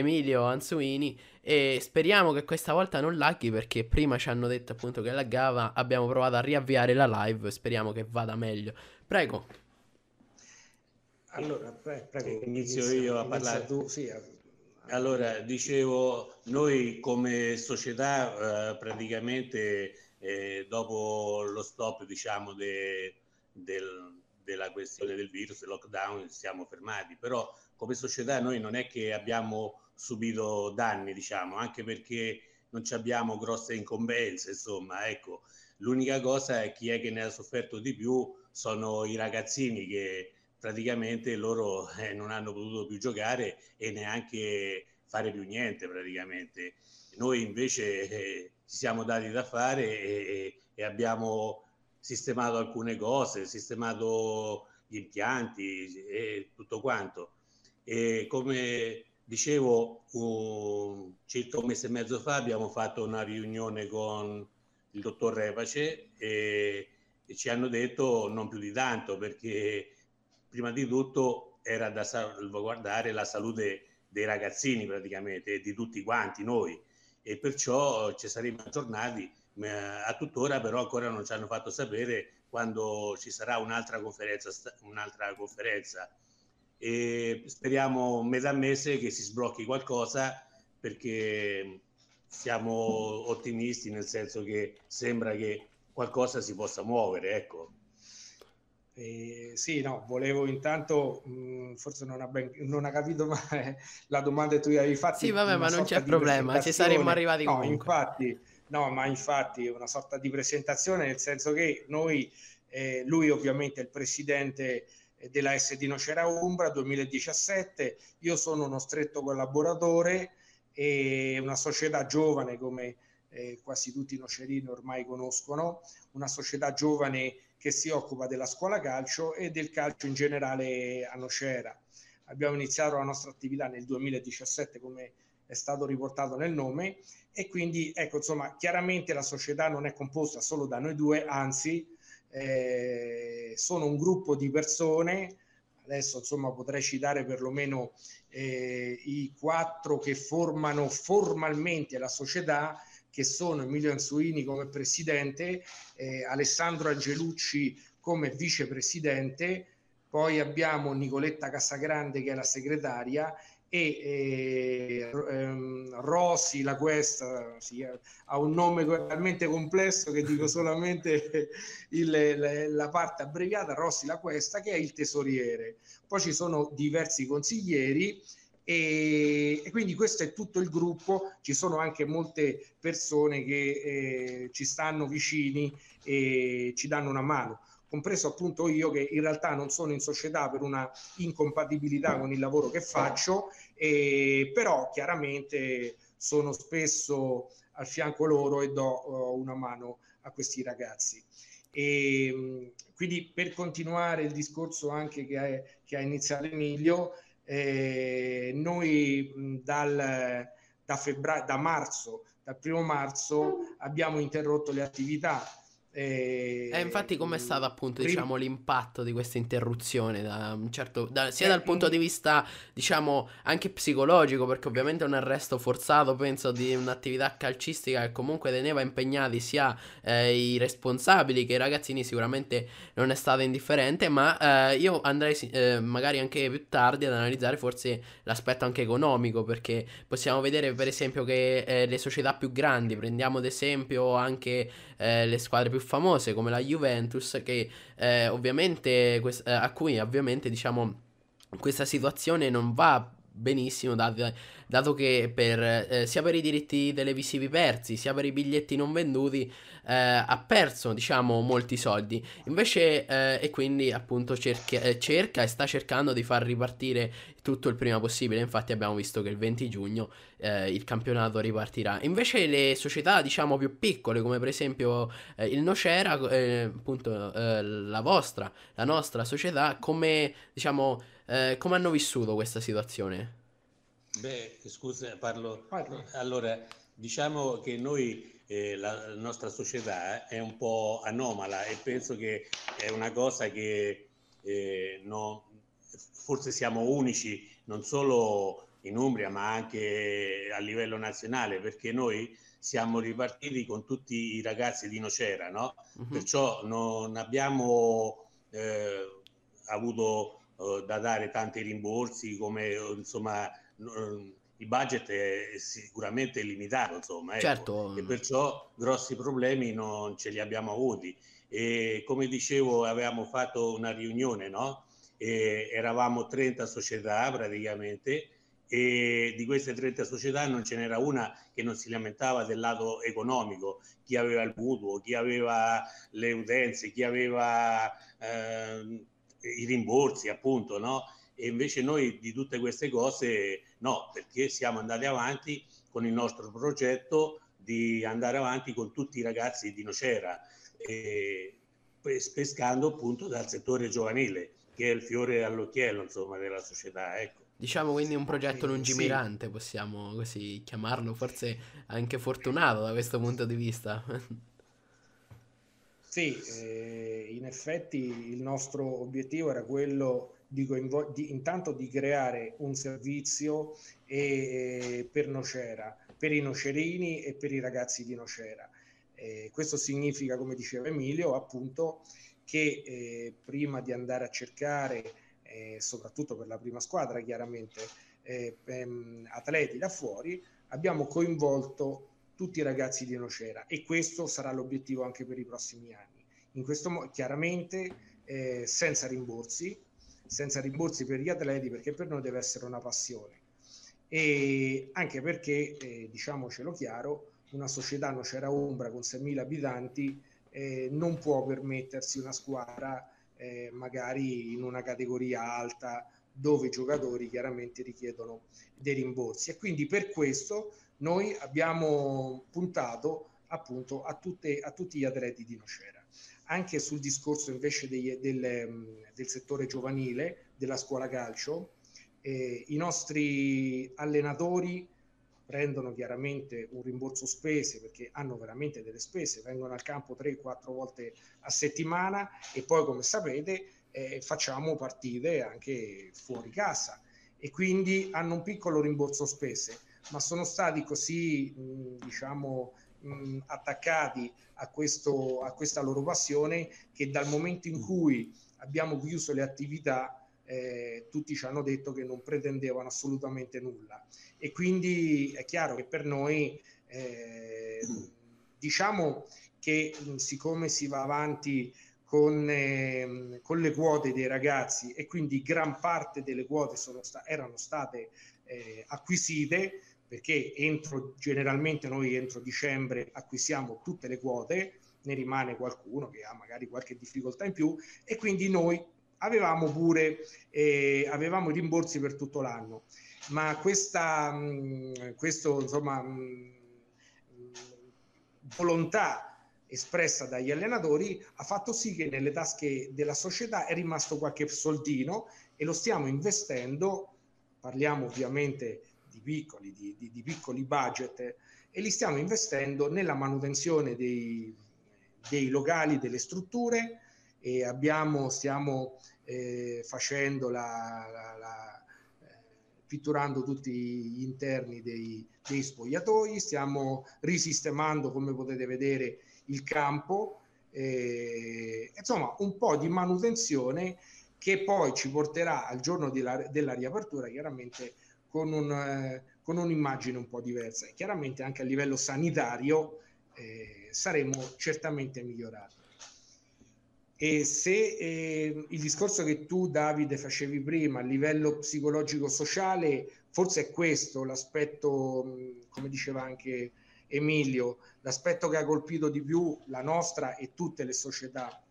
Emilio Anzuini e speriamo che questa volta non laghi perché prima ci hanno detto appunto che laggava, abbiamo provato a riavviare la live, speriamo che vada meglio. Prego. Allora, pre- prego, inizio io a parlare. Tu, sì, a... Allora, dicevo, noi come società eh, praticamente eh, dopo lo stop diciamo de, del, della questione del virus, del lockdown, siamo fermati, però come società noi non è che abbiamo subito danni, diciamo, anche perché non abbiamo grosse incombenze, insomma, ecco, l'unica cosa è chi è che ne ha sofferto di più sono i ragazzini che praticamente loro eh, non hanno potuto più giocare e neanche fare più niente praticamente. Noi invece eh, ci siamo dati da fare e, e, abbiamo sistemato alcune cose, sistemato gli impianti e tutto quanto. E come dicevo, un, circa un mese e mezzo fa abbiamo fatto una riunione con il dottor Repace e, e ci hanno detto non più di tanto perché prima di tutto era da salvaguardare la salute dei ragazzini praticamente di tutti quanti noi. E perciò ci saremmo aggiornati a tuttora però ancora non ci hanno fatto sapere quando ci sarà un'altra conferenza, un'altra conferenza e speriamo mese a mese che si sblocchi qualcosa perché siamo ottimisti nel senso che sembra che qualcosa si possa muovere ecco eh, sì, no, volevo intanto, mh, forse non ha, ben, non ha capito mai la domanda che tu avevi fatto. Sì, vabbè, ma non c'è problema, ci saremmo arrivati no, comunque. Infatti, no, ma infatti è una sorta di presentazione, nel senso che noi, eh, lui ovviamente è il presidente della SD Nocera Umbra 2017, io sono uno stretto collaboratore e una società giovane come eh, quasi tutti i nocerini ormai conoscono, una società giovane che si occupa della scuola calcio e del calcio in generale a Nocera. Abbiamo iniziato la nostra attività nel 2017 come è stato riportato nel nome e quindi ecco insomma chiaramente la società non è composta solo da noi due, anzi eh, sono un gruppo di persone, adesso insomma potrei citare perlomeno eh, i quattro che formano formalmente la società che sono Emilio Anzuini come presidente, eh, Alessandro Angelucci come vicepresidente, poi abbiamo Nicoletta Casagrande che è la segretaria e eh, ehm, Rossi la questa sì, ha un nome talmente complesso che dico solamente il, la, la, parte abbreviata Rossi la questa che è il tesoriere. Poi ci sono diversi consiglieri e, e, quindi questo è tutto il gruppo, ci sono anche molte persone che eh, ci stanno vicini e ci danno una mano, compreso appunto io che in realtà non sono in società per una incompatibilità con il lavoro che faccio, eh, però chiaramente sono spesso al fianco loro e do uh, una mano a questi ragazzi. E, quindi per continuare il discorso anche che, è, che ha iniziato Emilio, eh, noi dal, da, febbraio, da marzo, dal primo marzo abbiamo interrotto le attività e, eh, infatti com'è stato appunto prim- diciamo l'impatto di questa interruzione da certo, da, sia eh, dal punto di vista diciamo anche psicologico perché ovviamente un arresto forzato penso di un'attività calcistica che comunque teneva impegnati sia eh, i responsabili che i ragazzini sicuramente non è stato indifferente ma eh, io andrei eh, magari anche più tardi ad analizzare forse l'aspetto anche economico perché possiamo vedere per esempio che eh, le società più grandi prendiamo ad esempio anche le squadre più famose come la Juventus che eh, ovviamente quest- eh, a cui ovviamente diciamo questa situazione non va benissimo dato, dato che per, eh, sia per i diritti televisivi persi sia per i biglietti non venduti eh, ha perso diciamo molti soldi. Invece eh, e quindi appunto cerca, eh, cerca, e sta cercando di far ripartire tutto il prima possibile. Infatti abbiamo visto che il 20 giugno eh, il campionato ripartirà. Invece le società diciamo più piccole come per esempio eh, il Nocera appunto la vostra la nostra società come diciamo come hanno vissuto questa situazione? Beh, scusa, parlo. parlo. Allora, diciamo che noi, eh, la, la, nostra società è un po' anomala e penso che è una cosa che eh, no, forse siamo unici non solo in Umbria ma anche a livello nazionale perché noi siamo ripartiti con tutti i ragazzi di Nocera, no? Uh-huh. Perciò non abbiamo eh, avuto eh, da dare tanti rimborsi come insomma il budget è sicuramente limitato insomma ecco. certo. e perciò grossi problemi non ce li abbiamo avuti e come dicevo avevamo fatto una riunione no? Eravamo 30 società praticamente e di queste 30 società non ce n'era una che non si lamentava del lato economico, chi aveva il mutuo, chi aveva le utenze, chi aveva eh, i rimborsi appunto, no? E invece noi di tutte queste cose no, perché siamo andati avanti con il nostro progetto di andare avanti con tutti i ragazzi di Nocera, e, pescando appunto dal settore giovanile, che è il fiore all'occhiello insomma della società. Ecco. Diciamo quindi un progetto lungimirante, sì. possiamo così chiamarlo, forse anche fortunato da questo punto di vista. Sì, eh, in effetti il nostro obiettivo era quello di, coinvol- di intanto di creare un servizio eh, per Nocera, per i nocerini e per i ragazzi di Nocera. Eh, questo significa, come diceva Emilio, appunto che eh, prima di andare a cercare eh, soprattutto per la prima squadra chiaramente, eh, ehm, atleti da fuori, abbiamo coinvolto tutti i ragazzi di Nocera e questo sarà l'obiettivo anche per i prossimi anni. In questo modo, chiaramente eh, senza rimborsi, senza rimborsi per gli atleti perché per noi deve essere una passione e anche perché, eh, diciamocelo chiaro, una società Nocera Ombra con 6.000 abitanti eh, non può permettersi una squadra eh, magari in una categoria alta dove i giocatori chiaramente richiedono dei rimborsi e quindi per questo noi abbiamo puntato appunto a, tutte, a tutti gli atleti di Nocera. Anche sul discorso invece dei, del, del, settore giovanile, della scuola calcio, eh, i nostri allenatori prendono chiaramente un rimborso spese perché hanno veramente delle spese, vengono al campo 3-4 volte a settimana e poi come sapete eh, facciamo partite anche fuori casa e quindi hanno un piccolo rimborso spese, ma sono stati così mh, diciamo mh, attaccati a, questo, a questa loro passione che dal momento in cui abbiamo chiuso le attività eh, tutti ci hanno detto che non pretendevano assolutamente nulla. E quindi è chiaro che per noi eh, diciamo che siccome si va avanti con, eh, con, le quote dei ragazzi e quindi gran parte delle quote sta- erano state eh, acquisite perché entro, generalmente noi entro dicembre acquisiamo tutte le quote, ne rimane qualcuno che ha magari qualche difficoltà in più e quindi noi avevamo pure eh, avevamo rimborsi per tutto l'anno, ma questa, mh, questo, insomma, mh, volontà espressa dagli allenatori ha fatto sì che nelle tasche della società è rimasto qualche soldino e lo stiamo investendo, parliamo ovviamente di piccoli, di, di, di piccoli budget, e li stiamo investendo nella manutenzione dei, dei locali, delle strutture, e abbiamo, stiamo eh, facendo la, la, la eh, pitturando tutti gli interni dei, dei, spogliatoi, stiamo risistemando come potete vedere il campo, eh, insomma un po' di manutenzione che poi ci porterà al giorno della, della riapertura chiaramente con, un, eh, con, un'immagine un po' diversa e chiaramente anche a livello sanitario eh, saremo certamente migliorati. E se eh, il discorso che tu, Davide, facevi prima a livello psicologico-sociale, forse è questo l'aspetto, come diceva anche Emilio, l'aspetto che ha colpito di più la nostra e tutte le società.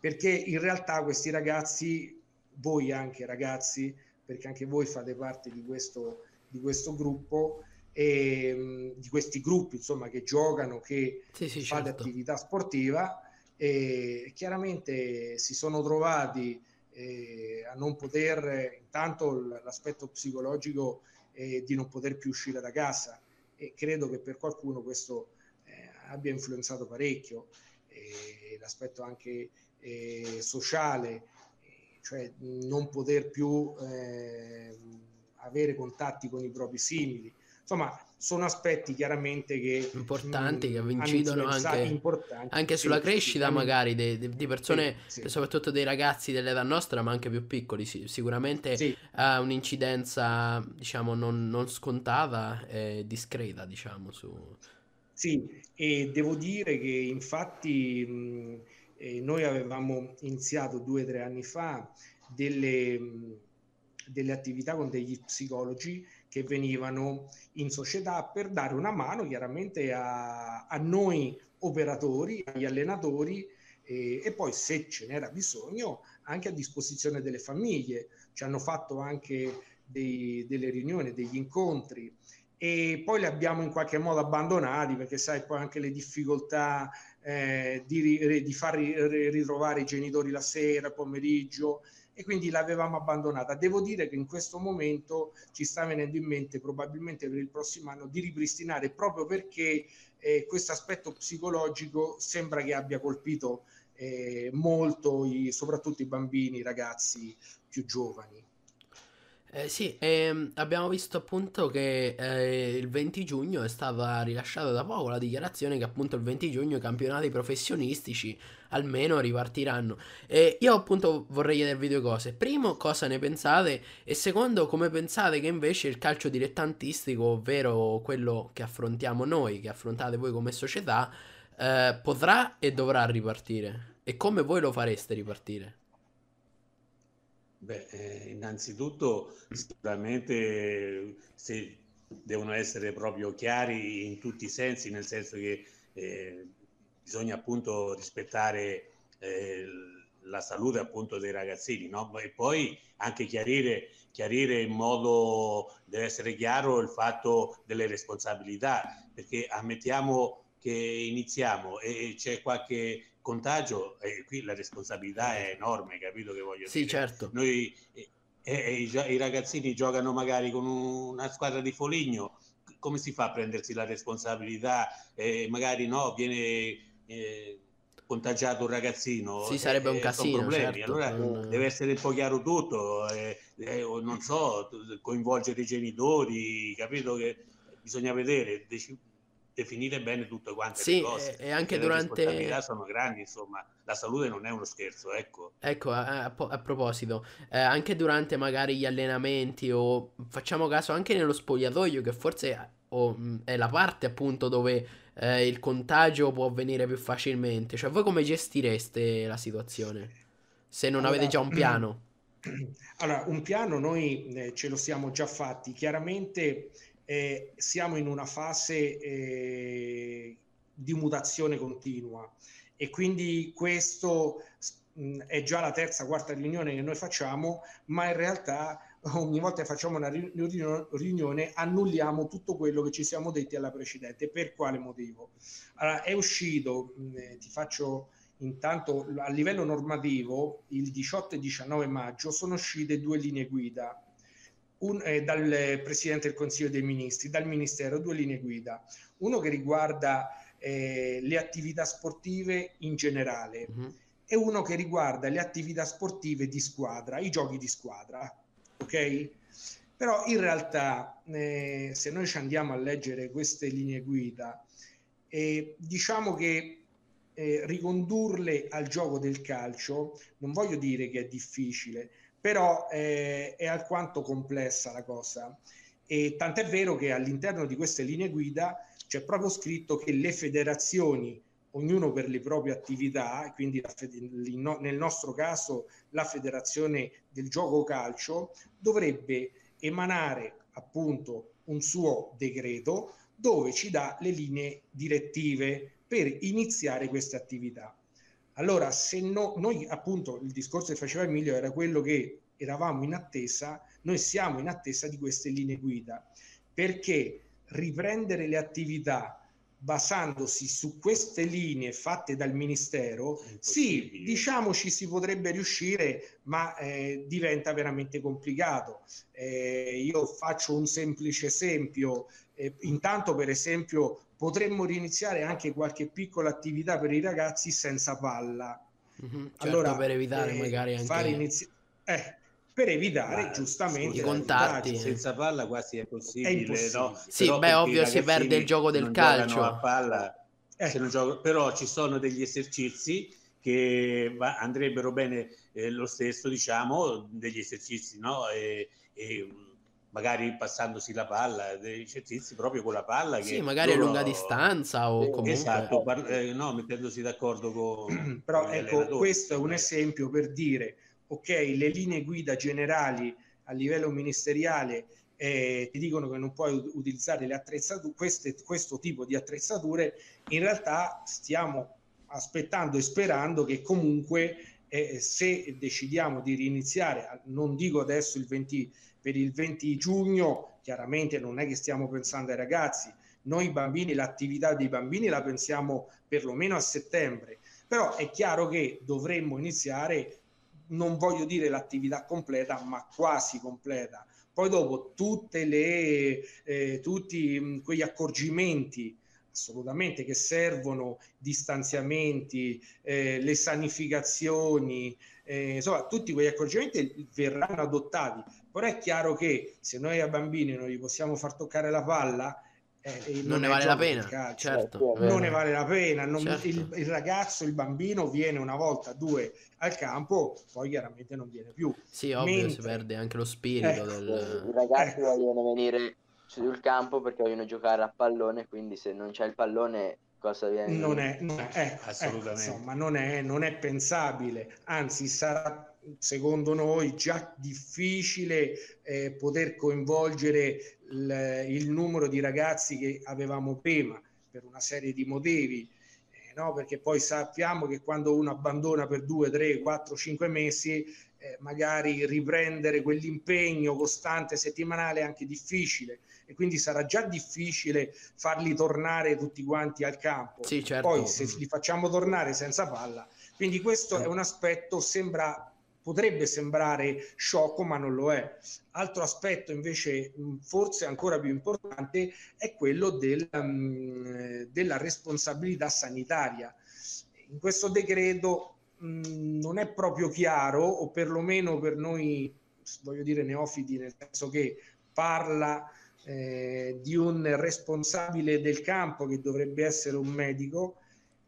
Perché in realtà questi ragazzi, voi anche ragazzi, perché anche voi fate parte di questo, di questo gruppo, e, di questi gruppi insomma che giocano, che sì, sì, fate certo. attività sportiva, e chiaramente si sono trovati eh, a non poter, intanto l'aspetto psicologico eh, di non poter più uscire da casa e credo che per qualcuno questo eh, abbia influenzato parecchio, l'aspetto anche eh, sociale, cioè non poter più eh, avere contatti con i propri simili. Insomma, sono aspetti chiaramente che importanti che incidono anche, anche sulla sì, crescita magari de, de, di persone sì, sì. soprattutto dei ragazzi dell'età nostra ma anche più piccoli sicuramente ha un'incidenza diciamo non, non scontata e discreta diciamo su sì e devo dire che infatti mh, eh, noi avevamo iniziato due o tre anni fa delle, delle attività con degli psicologi che venivano in società per dare una mano chiaramente a, a noi operatori, agli allenatori e, e, poi se ce n'era bisogno anche a disposizione delle famiglie. Ci hanno fatto anche dei, delle riunioni, degli incontri e poi li abbiamo in qualche modo abbandonati perché sai poi anche le difficoltà eh, di, di far ritrovare i genitori la sera, pomeriggio e quindi l'avevamo abbandonata. Devo dire che in questo momento ci sta venendo in mente probabilmente per il prossimo anno di ripristinare proprio perché eh, questo aspetto psicologico sembra che abbia colpito eh, molto i, soprattutto i bambini, i ragazzi più giovani. Eh, sì, ehm, abbiamo visto appunto che eh, il 20 giugno è stata rilasciata da poco la dichiarazione che appunto il 20 giugno i campionati professionistici almeno ripartiranno. E io appunto vorrei chiedervi due cose. Primo, cosa ne pensate? E secondo, come pensate che invece il calcio dilettantistico, ovvero quello che affrontiamo noi, che affrontate voi come società, eh, potrà e dovrà ripartire? E come voi lo fareste ripartire? Beh, eh, innanzitutto sicuramente se devono essere proprio chiari in tutti i sensi, nel senso che eh, bisogna appunto rispettare eh, la salute appunto dei ragazzini, no? E poi anche chiarire, chiarire in modo, deve essere chiaro il fatto delle responsabilità, perché ammettiamo che iniziamo e c'è qualche contagio e qui la responsabilità è enorme, capito che voglio sì, dire? Sì, certo. Noi, eh, eh, i, i, ragazzini giocano magari con una squadra di Foligno, come si fa a prendersi la responsabilità? Eh, magari no, viene eh, contagiato un ragazzino. Sì, sarebbe un eh, casino. Certo, allora non... deve essere un po' chiaro tutto, eh, non so, coinvolgere i genitori, capito che bisogna vedere, dec- definire bene tutte quante sì, le cose. E anche durante... Le responsabilità sono grandi, insomma, la salute non è uno scherzo, ecco. Ecco, a, a, a proposito, eh, anche durante magari gli allenamenti o facciamo caso anche nello spogliatoio che forse o, è la parte appunto dove eh, il contagio può avvenire più facilmente. Cioè voi come gestireste la situazione? Se non allora, avete già un piano. Allora, un piano noi eh, ce lo siamo già fatti. Chiaramente eh, siamo in una fase eh, di mutazione continua e quindi questo mh, è già la terza, quarta riunione che noi facciamo, ma in realtà ogni volta che facciamo una riunione annulliamo tutto quello che ci siamo detti alla precedente. Per quale motivo? Allora, è uscito, mh, ti faccio intanto a livello normativo, il 18 e 19 maggio sono uscite due linee guida un, eh, dal Presidente del Consiglio dei Ministri, dal Ministero, due linee guida. Uno che riguarda eh, le attività sportive in generale uh-huh. e uno che riguarda le attività sportive di squadra, i giochi di squadra. Ok? Però in realtà, eh, se noi ci andiamo a leggere queste linee guida, diciamo che eh, ricondurle al gioco del calcio, non voglio dire che è difficile, però eh, è alquanto complessa la cosa. E tant'è vero che all'interno di queste linee guida c'è proprio scritto che le federazioni, ognuno per le proprie attività, quindi nel nostro caso la federazione del gioco calcio, dovrebbe emanare appunto un suo decreto dove ci dà le linee direttive per iniziare queste attività. Allora, se no, noi appunto il discorso che faceva Emilio era quello che eravamo in attesa, noi siamo in attesa di queste linee guida, perché riprendere le attività basandosi su queste linee fatte dal Ministero, sì, diciamo ci si potrebbe riuscire, ma eh, diventa veramente complicato. Eh, io faccio un semplice esempio, eh, intanto per esempio potremmo riniziare anche qualche piccola attività per i ragazzi senza palla. Mm-hmm, certo, allora, per evitare eh, magari anche... Fare inizi- eh, per evitare Ma, giustamente i contatti. Senza palla quasi è possibile, è no? Sì, però beh, ovvio si perde il gioco del calcio. A palla, eh. gioco, però ci sono degli esercizi che andrebbero bene eh, lo stesso, diciamo, degli esercizi, no? E, e, magari passandosi la palla, degli esercizi proprio con la palla. Che sì, magari loro... a lunga distanza o comunque... Esatto, par- eh, no, mettendosi d'accordo con... Però ecco, questo è un esempio per dire, ok, le linee guida generali a livello ministeriale eh, ti dicono che non puoi utilizzare le attrezzature, queste, questo tipo di attrezzature, in realtà stiamo aspettando e sperando che comunque eh, se decidiamo di riniziare, non dico adesso il 20 per il 20 giugno, chiaramente non è che stiamo pensando ai ragazzi, noi bambini, l'attività dei bambini la pensiamo perlomeno a settembre, però è chiaro che dovremmo iniziare, non voglio dire l'attività completa, ma quasi completa. Poi dopo le, eh, tutti quegli accorgimenti assolutamente che servono distanziamenti, eh, le sanificazioni, eh, insomma tutti quegli accorgimenti verranno adottati, però è chiaro che se noi a bambini non gli possiamo far toccare la palla, eh, non, non ne vale la pena, certo. non ne vale la pena. Non, certo. il, il, ragazzo, il bambino viene una volta, due al campo, poi chiaramente non viene più. Sì, ovvio, Mentre... si perde anche lo spirito ecco, del... I ragazzi ecco. vogliono venire sul campo perché vogliono giocare a pallone, quindi se non c'è il pallone cosa viene? Non è, non è ecco, assolutamente. Ecco, insomma, non è, non è pensabile, anzi sarà secondo noi già difficile eh, poter coinvolgere il, il, numero di ragazzi che avevamo prima per una serie di motivi. Eh, no? Perché poi sappiamo che quando uno abbandona per due, tre, quattro, cinque mesi, eh, magari riprendere quell'impegno costante settimanale è anche difficile e quindi sarà già difficile farli tornare tutti quanti al campo. Sì, certo. Poi se li facciamo tornare senza palla, quindi questo è un aspetto, sembra, potrebbe sembrare sciocco, ma non lo è. Altro aspetto invece forse ancora più importante è quello del, della responsabilità sanitaria. In questo decreto non è proprio chiaro, o perlomeno per noi, voglio dire, neofiti, nel senso che parla eh, di un responsabile del campo che dovrebbe essere un medico,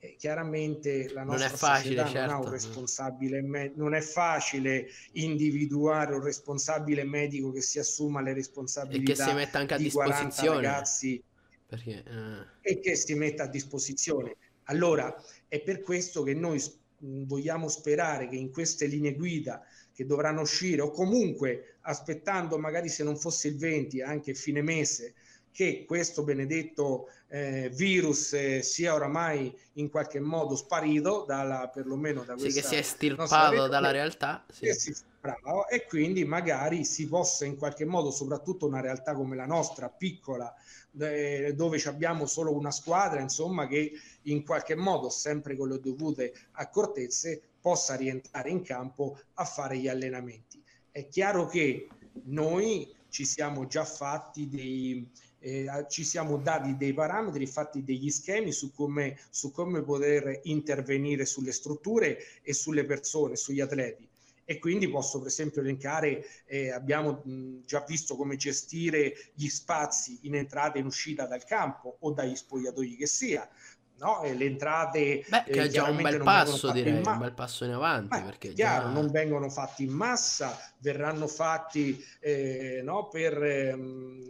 eh, chiaramente la nostra non è facile, certo. non ha un certo. responsabile, me- non è facile individuare un responsabile medico che si assuma le responsabilità e che si metta anche a disposizione ragazzi perché, eh... e che si metta a disposizione. Allora è per questo che noi vogliamo sperare che in queste linee guida che dovranno uscire o comunque aspettando magari se non fosse il 20 anche fine mese che questo benedetto eh, virus eh, sia oramai in qualche modo sparito dalla, perlomeno da questa sì, che si è estirpato dalla realtà sì. si, bravo, e quindi magari si possa in qualche modo soprattutto una realtà come la nostra piccola eh, dove abbiamo solo una squadra insomma che in qualche modo sempre con le dovute accortezze possa rientrare in campo a fare gli allenamenti. È chiaro che noi ci siamo già fatti dei, eh, ci siamo dati dei parametri, fatti degli schemi su come, su come poter intervenire sulle strutture e sulle persone, sugli atleti. E quindi posso per esempio elencare, eh, abbiamo mh, già visto come gestire gli spazi in entrata e in uscita dal campo o dagli spogliatoi che sia, no? E le entrate Beh, che è già un bel passo direi, ma- un bel passo in avanti Beh, perché chiaro, già... non vengono fatti in massa, verranno fatti eh, no, per ehm,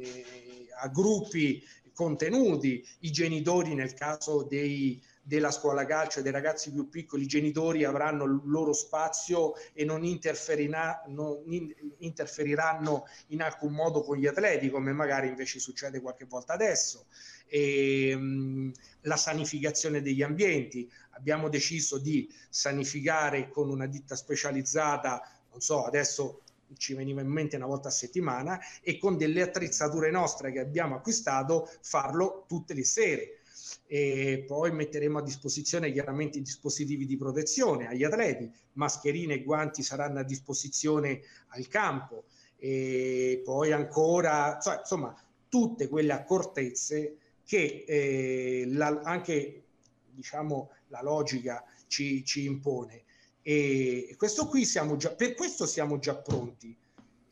a gruppi contenuti, i genitori nel caso dei della scuola calcio dei ragazzi più piccoli, i genitori avranno il loro spazio e non, non in, interferiranno in alcun modo con gli atleti, come magari invece succede qualche volta adesso. E, mh, la sanificazione degli ambienti. Abbiamo deciso di sanificare con una ditta specializzata, non so, adesso ci veniva in mente una volta a settimana, e con delle attrezzature nostre che abbiamo acquistato farlo tutte le sere e poi metteremo a disposizione chiaramente i dispositivi di protezione agli atleti, mascherine e guanti saranno a disposizione al campo e poi ancora, cioè, insomma, tutte quelle accortezze che eh, la, anche diciamo la logica ci, ci impone. E questo qui siamo già, per questo siamo già pronti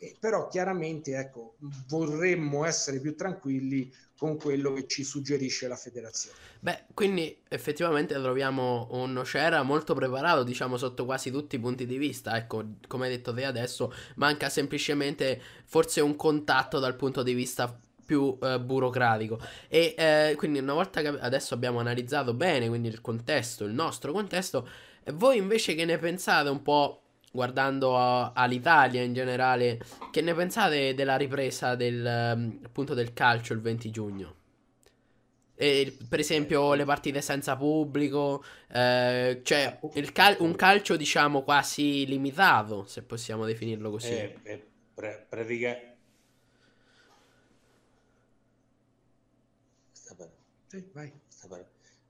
Eh, però chiaramente ecco, vorremmo essere più tranquilli con quello che ci suggerisce la federazione. Beh, quindi effettivamente troviamo un Nocera molto preparato, diciamo, sotto quasi tutti i punti di vista. Ecco, come hai detto te adesso, manca semplicemente forse un contatto dal punto di vista più eh, burocratico. E eh, quindi una volta che adesso abbiamo analizzato bene quindi il contesto, il nostro contesto, voi invece che ne pensate un po' guardando a, all'Italia in generale, che ne pensate della ripresa del, ehm, appunto del calcio il 20 giugno? E, per esempio le partite senza pubblico, eh, cioè cal- un calcio diciamo quasi limitato, se possiamo definirlo così. Eh, eh, pre- pratica... Sì, vai.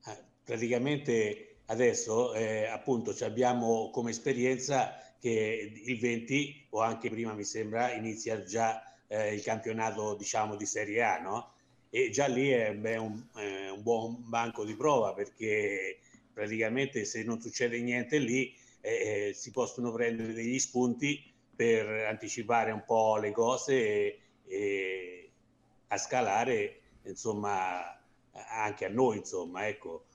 Ah, praticamente adesso eh, appunto abbiamo come esperienza che il 20 o anche prima mi sembra inizia già eh, il campionato diciamo di Serie A, no? E già lì è beh, un, eh, un, buon banco di prova perché praticamente se non succede niente lì eh, eh si possono prendere degli spunti per anticipare un po' le cose e, e a scalare insomma anche a noi insomma ecco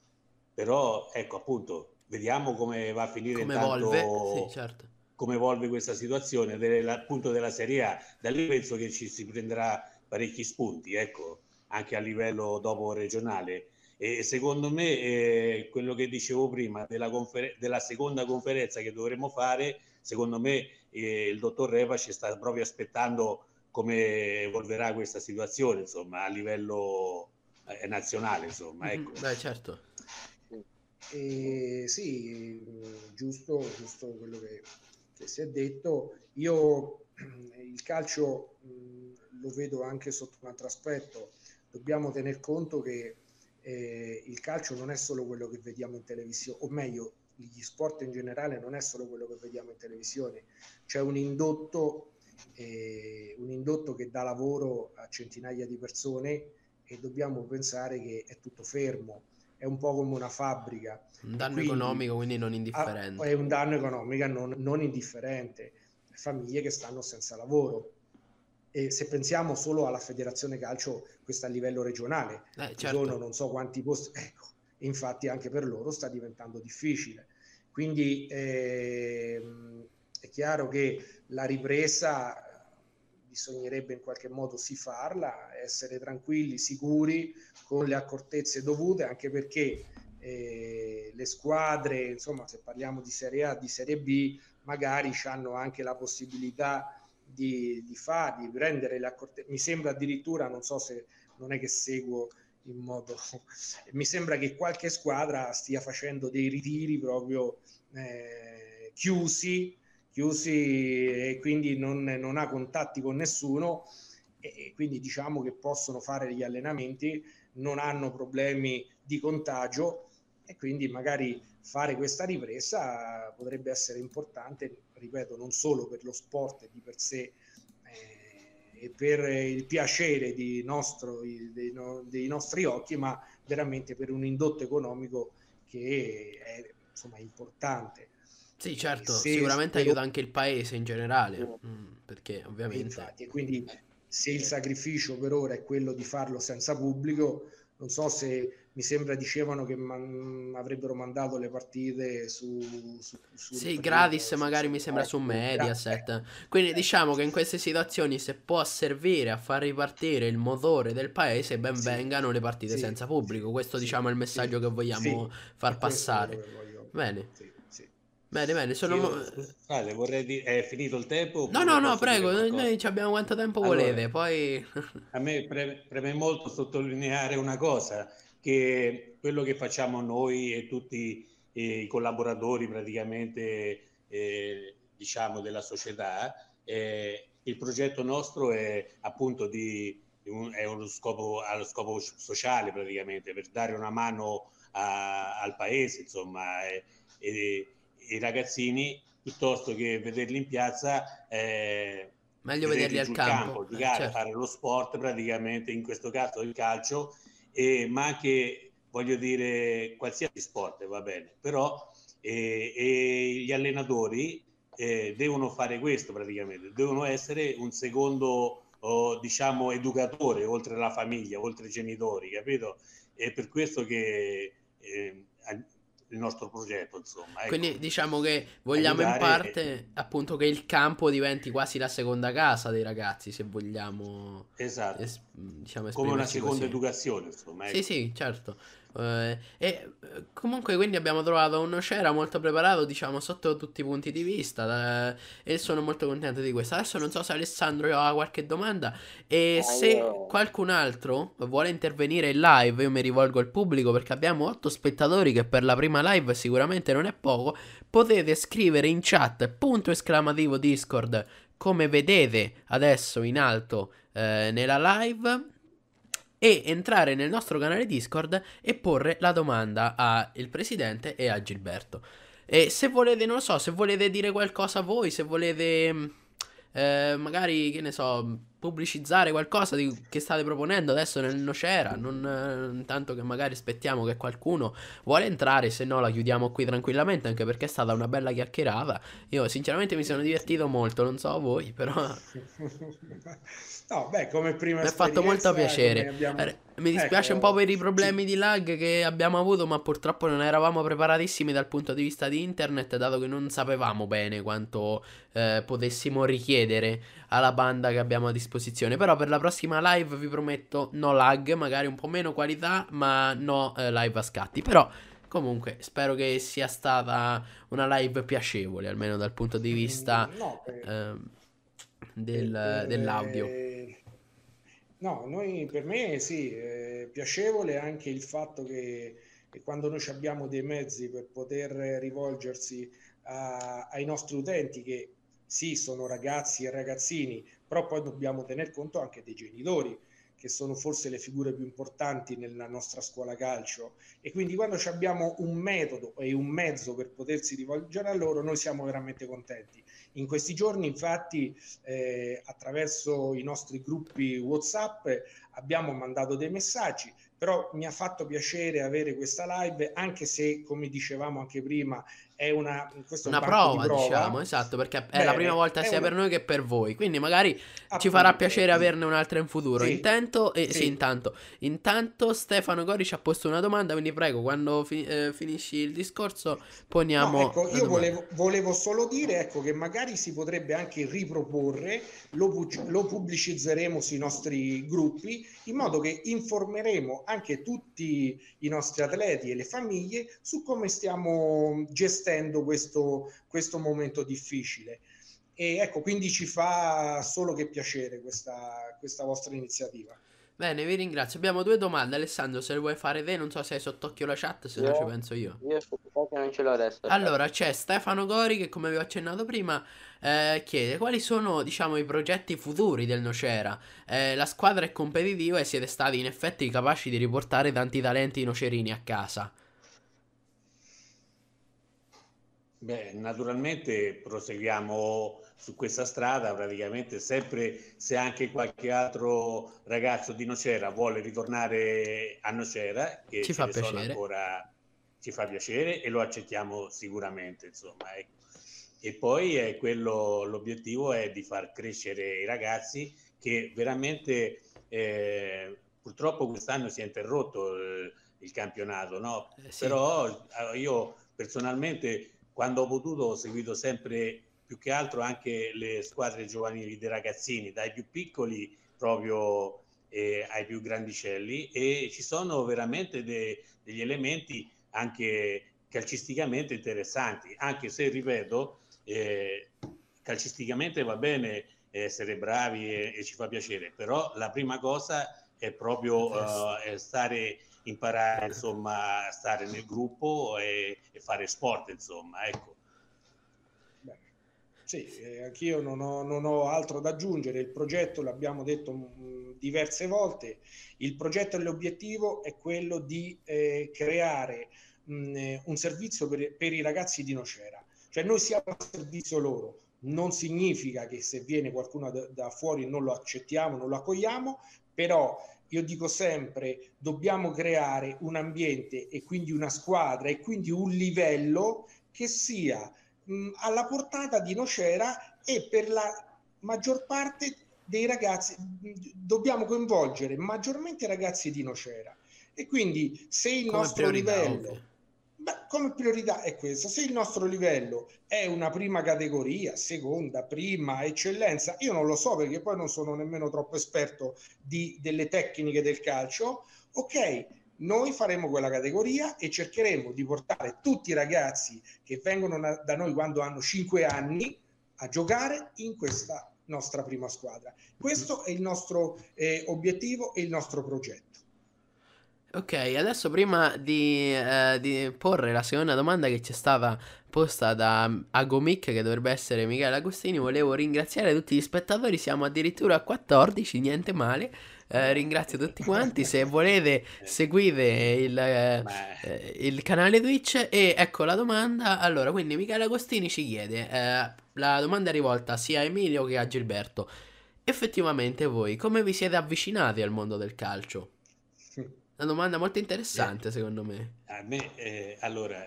però ecco appunto vediamo come va a finire come intanto, evolve sì, certo come evolve questa situazione appunto della Serie A. Da lì penso che ci si prenderà parecchi spunti, ecco, anche a livello dopo regionale. E secondo me eh, quello che dicevo prima della, confer- della, seconda conferenza che dovremmo fare, secondo me eh, il dottor Repa ci sta proprio aspettando come evolverà questa situazione, insomma, a livello eh, nazionale, insomma, ecco. Beh, certo. Eh, sì, giusto, giusto quello che che si è detto. Io il calcio mh, lo vedo anche sotto un altro aspetto. Dobbiamo tener conto che eh, il calcio non è solo quello che vediamo in televisione, o meglio, gli sport in generale non è solo quello che vediamo in televisione. C'è un indotto, eh, un indotto che dà lavoro a centinaia di persone e dobbiamo pensare che è tutto fermo è un po' come una fabbrica. Un danno quindi, economico, quindi non indifferente. è un danno economico non, non indifferente. Famiglie che stanno senza lavoro. E se pensiamo solo alla federazione calcio, questo a livello regionale, eh, certo. sono non so quanti posti, ecco, infatti anche per loro sta diventando difficile. Quindi eh, è chiaro che la ripresa bisognerebbe in qualche modo sì farla, essere tranquilli, sicuri, con le accortezze dovute, anche perché eh, le squadre, insomma, se parliamo di Serie A, di Serie B, magari hanno anche la possibilità di, di fare, di prendere le accortezze. Mi sembra addirittura, non so se non è che seguo in modo... mi sembra che qualche squadra stia facendo dei ritiri proprio eh, chiusi chiusi e quindi non, non ha contatti con nessuno e quindi diciamo che possono fare gli allenamenti, non hanno problemi di contagio e quindi magari fare questa ripresa potrebbe essere importante, ripeto, non solo per lo sport di per sé eh, e per il piacere di nostro, dei, dei, nostri occhi, ma veramente per un indotto economico che è insomma importante. Sì, certo, se sicuramente aiuta anche il paese in generale, mm, perché ovviamente... Infatti, quindi se il sacrificio per ora è quello di farlo senza pubblico, non so se mi sembra dicevano che man- avrebbero mandato le partite su, su, su sì gratis su, magari mi sembra su Mediaset quindi diciamo che in queste situazioni se può servire a far ripartire il motore del paese ben sì. vengano le partite sì. senza pubblico questo sì. diciamo è il messaggio che vogliamo far passare bene Bene, bene, sono... Io, scusate, vorrei dire, è finito il tempo? No, no, no, prego, noi abbiamo quanto tempo allora, volete, poi... a me preme, preme, molto sottolineare una cosa, che quello che facciamo noi e tutti eh, i collaboratori praticamente, eh, diciamo, della società, eh, il progetto nostro è appunto di, è uno scopo, allo scopo sociale praticamente, per dare una mano a, al paese, insomma, e, e i ragazzini piuttosto che vederli in piazza eh, meglio vederli al campo, campo giocare, certo. fare lo sport praticamente in questo caso il calcio e, ma anche voglio dire qualsiasi sport va bene però e, e gli allenatori eh, devono fare questo praticamente, devono essere un secondo o, diciamo educatore oltre la famiglia, oltre i genitori, capito? È per questo che eh, il nostro progetto, insomma. Ecco. Quindi diciamo che vogliamo Aiutare... in parte appunto che il campo diventi quasi la seconda casa dei ragazzi, se vogliamo. Esatto. Es- diciamo, Come una seconda così. educazione, insomma. Ecco. Sì, sì, certo. Eh, e comunque quindi abbiamo trovato un Nocera molto preparato, diciamo, sotto tutti i punti di vista eh, e sono molto contento di questo. Adesso non so se Alessandro ha qualche domanda e ah, se qualcun altro vuole intervenire in live, io mi rivolgo al pubblico perché abbiamo otto spettatori che per la prima live sicuramente non è poco, potete scrivere in chat punto esclamativo Discord come vedete adesso in alto eh, nella live e entrare nel nostro canale Discord e porre la domanda al presidente e a Gilberto. E se volete, non lo so, se volete dire qualcosa voi, se volete mm, eh, magari, che ne so, pubblicizzare qualcosa di, che state proponendo adesso nel Nocera, non eh, tanto che magari aspettiamo che qualcuno vuole entrare, se no la chiudiamo qui tranquillamente, anche perché è stata una bella chiacchierata. Io sinceramente mi sono divertito molto, non so voi, però... No, beh, come prima Mi ha fatto molto piacere. Abbiamo... Eh, mi dispiace ecco, un po' per i problemi di lag che abbiamo avuto, ma purtroppo non eravamo preparatissimi dal punto di vista di internet, dato che non sapevamo bene quanto eh, potessimo richiedere alla banda che abbiamo a disposizione. Però per la prossima live vi prometto no lag, magari un po' meno qualità, ma no eh, live a scatti. Però comunque spero che sia stata una live piacevole, almeno dal punto di vista... Mm, no, per... eh, del, eh, dell'audio. No, noi, per me sì, è piacevole anche il fatto che, che quando noi abbiamo dei mezzi per poter rivolgersi a, ai nostri utenti che sì, sono ragazzi e ragazzini, però poi dobbiamo tener conto anche dei genitori che sono forse le figure più importanti nella nostra scuola calcio e quindi quando abbiamo un metodo e un mezzo per potersi rivolgere a loro noi siamo veramente contenti. In questi giorni infatti eh, attraverso i nostri gruppi WhatsApp abbiamo mandato dei messaggi, però mi ha fatto piacere avere questa live anche se come dicevamo anche prima è una, una un prova, prova, diciamo, esatto, perché è Bene, la prima volta sia una... per noi che per voi, quindi magari Appunto, ci farà piacere averne un'altra in futuro. Sì, intanto, eh, sì. sì. intanto, intanto Stefano Gori ci ha posto una domanda, quindi prego, quando fi- eh, finisci il discorso poniamo... No, ecco, io volevo, volevo, solo dire ecco, che magari si potrebbe anche riproporre, lo, lo pubblicizzeremo sui nostri gruppi, in modo che informeremo anche tutti i nostri atleti e le famiglie su come stiamo gestendo gestendo questo, questo momento difficile. E ecco, quindi ci fa solo che piacere questa, questa vostra iniziativa. Bene, vi ringrazio. Abbiamo due domande. Alessandro, se le vuoi fare te, non so se hai sott'occhio la chat, se io, no ci penso io. Io non ce l'ho adesso. Allora, c'è Stefano Gori che, come vi ho accennato prima, eh, chiede quali sono, diciamo, i progetti futuri del Nocera. Eh, la squadra è competitiva e siete stati in effetti capaci di riportare tanti talenti nocerini a casa. Beh, naturalmente proseguiamo su questa strada, praticamente sempre se anche qualche altro ragazzo di Nocera vuole ritornare a Nocera, che ci fa piacere. ancora ci fa piacere e lo accettiamo sicuramente, insomma, ecco. E poi è quello, l'obiettivo è di far crescere i ragazzi che veramente eh, purtroppo quest'anno si è interrotto eh, il campionato, no? Eh, sì. Però eh, io personalmente quando ho potuto ho seguito sempre più che altro anche le squadre giovanili dei ragazzini, dai più piccoli proprio eh, ai più grandicelli. E ci sono veramente de- degli elementi anche calcisticamente interessanti, anche se ripeto, eh, calcisticamente va bene essere bravi e, e, ci fa piacere, però la prima cosa è proprio uh, stare imparare insomma a stare nel gruppo e, e fare sport insomma ecco sì, eh, anch'io non ho, non ho, altro da aggiungere. Il progetto, l'abbiamo detto mh, mm, diverse volte, il progetto e l'obiettivo è quello di eh, creare mh, mm, un servizio per, per, i ragazzi di Nocera. Cioè noi siamo a servizio loro. Non significa che se viene qualcuno da, da fuori non lo accettiamo, non lo accogliamo, però io dico sempre, dobbiamo creare un ambiente e quindi una squadra e quindi un livello che sia mh, alla portata di Nocera e per la maggior parte dei ragazzi dobbiamo coinvolgere maggiormente i ragazzi di Nocera. E quindi se il Come nostro livello Beh, come priorità è questa. Se il nostro livello è una prima categoria, seconda, prima, eccellenza, io non lo so perché poi non sono nemmeno troppo esperto di, delle tecniche del calcio, ok, noi faremo quella categoria e cercheremo di portare tutti i ragazzi che vengono da noi quando hanno 5 anni a giocare in questa nostra prima squadra. Questo è il nostro eh, obiettivo e il nostro progetto. Ok, adesso prima di, eh, di, porre la seconda domanda che ci è stata posta da Agomic, che dovrebbe essere Michele Agostini, volevo ringraziare tutti gli spettatori, siamo addirittura a 14, niente male. Eh, ringrazio tutti quanti. Se volete, seguite il, eh, il, canale Twitch. E ecco la domanda. Allora, quindi Michele Agostini ci chiede: eh, la domanda è rivolta sia a Emilio che a Gilberto. Effettivamente, voi come vi siete avvicinati al mondo del calcio? Una domanda molto interessante, eh, secondo me. A me, eh, allora,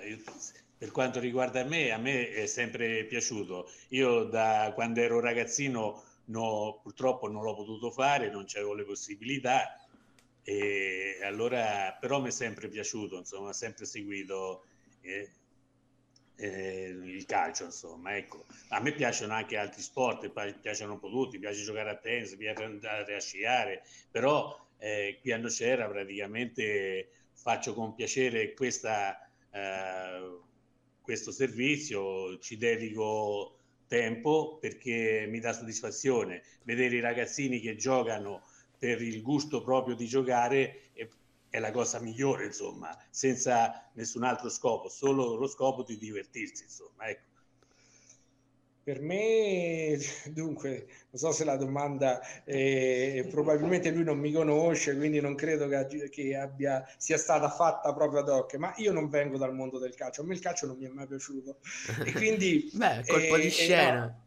per quanto riguarda me, a me è sempre piaciuto. Io da quando ero ragazzino no, purtroppo non l'ho potuto fare, non c'avevo le possibilità. E allora, però mi è sempre piaciuto, insomma, ho sempre seguito eh, eh, il calcio, insomma, ecco. A me piacciono anche altri sport, piacciono un po' tutti, piace giocare a tennis, piace andare a sciare, però eh, qui a Nocera praticamente faccio con piacere questa, eh, questo servizio, ci dedico tempo perché mi dà soddisfazione vedere i ragazzini che giocano per il gusto proprio di giocare è, è la cosa migliore insomma senza nessun altro scopo solo lo scopo di divertirsi insomma ecco per me, dunque, non so se la domanda, eh, probabilmente lui non mi conosce, quindi non credo che, che, abbia, sia stata fatta proprio ad hoc, ma io non vengo dal mondo del calcio, a me il calcio non mi è mai piaciuto. E quindi... Beh, colpo eh, di scena. Eh, no,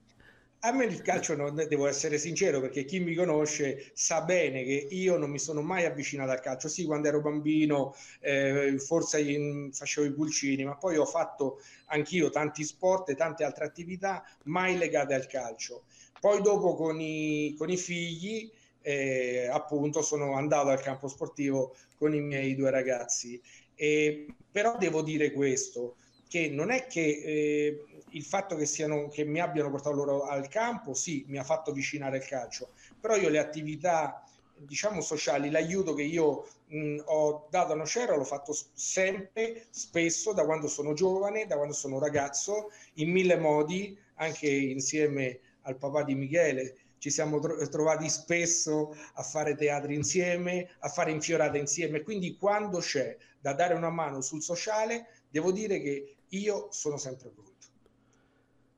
a me il calcio non devo essere sincero perché chi mi conosce sa bene che io non mi sono mai avvicinato al calcio. Sì, quando ero bambino eh, forse in, facevo i pulcini, ma poi ho fatto anch'io tanti sport e tante altre attività mai legate al calcio. Poi dopo con i, con i figli eh, appunto sono andato al campo sportivo con i miei due ragazzi. E, però devo dire questo, che non è che... Eh, il fatto che, siano, che mi abbiano portato loro al campo, sì, mi ha fatto avvicinare al calcio, però io le attività diciamo sociali, l'aiuto che io mh, ho dato a Nocera l'ho fatto sempre, spesso, da quando sono giovane, da quando sono ragazzo, in mille modi, anche insieme al papà di Michele. Ci siamo tro- trovati spesso a fare teatri insieme, a fare infiorate insieme. Quindi, quando c'è da dare una mano sul sociale, devo dire che io sono sempre pronto.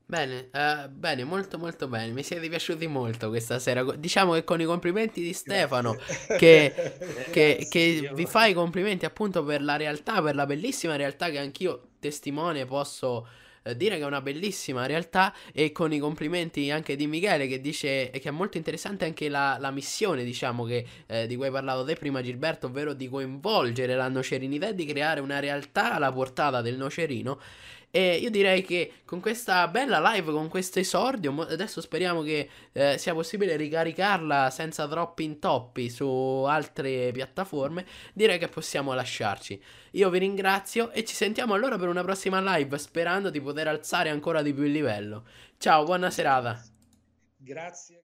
Bene, uh, bene, molto molto bene, mi siete piaciuti molto questa sera, diciamo che con i complimenti di Stefano, che, che, che vi fa i complimenti appunto per la realtà, per la bellissima realtà che anch'io testimone posso eh, dire che è una bellissima realtà. E con i complimenti anche di Michele che dice che è molto interessante anche la, la missione diciamo che, eh, di cui hai parlato te prima Gilberto ovvero di coinvolgere la nocerinità e di creare una realtà alla portata del nocerino e io direi che con questa bella live, con questo esordio, adesso speriamo che eh, sia possibile ricaricarla senza troppi intoppi su altre piattaforme. Direi che possiamo lasciarci. Io vi ringrazio e ci sentiamo allora per una prossima live, sperando di poter alzare ancora di più il livello. Ciao, buona serata. Grazie.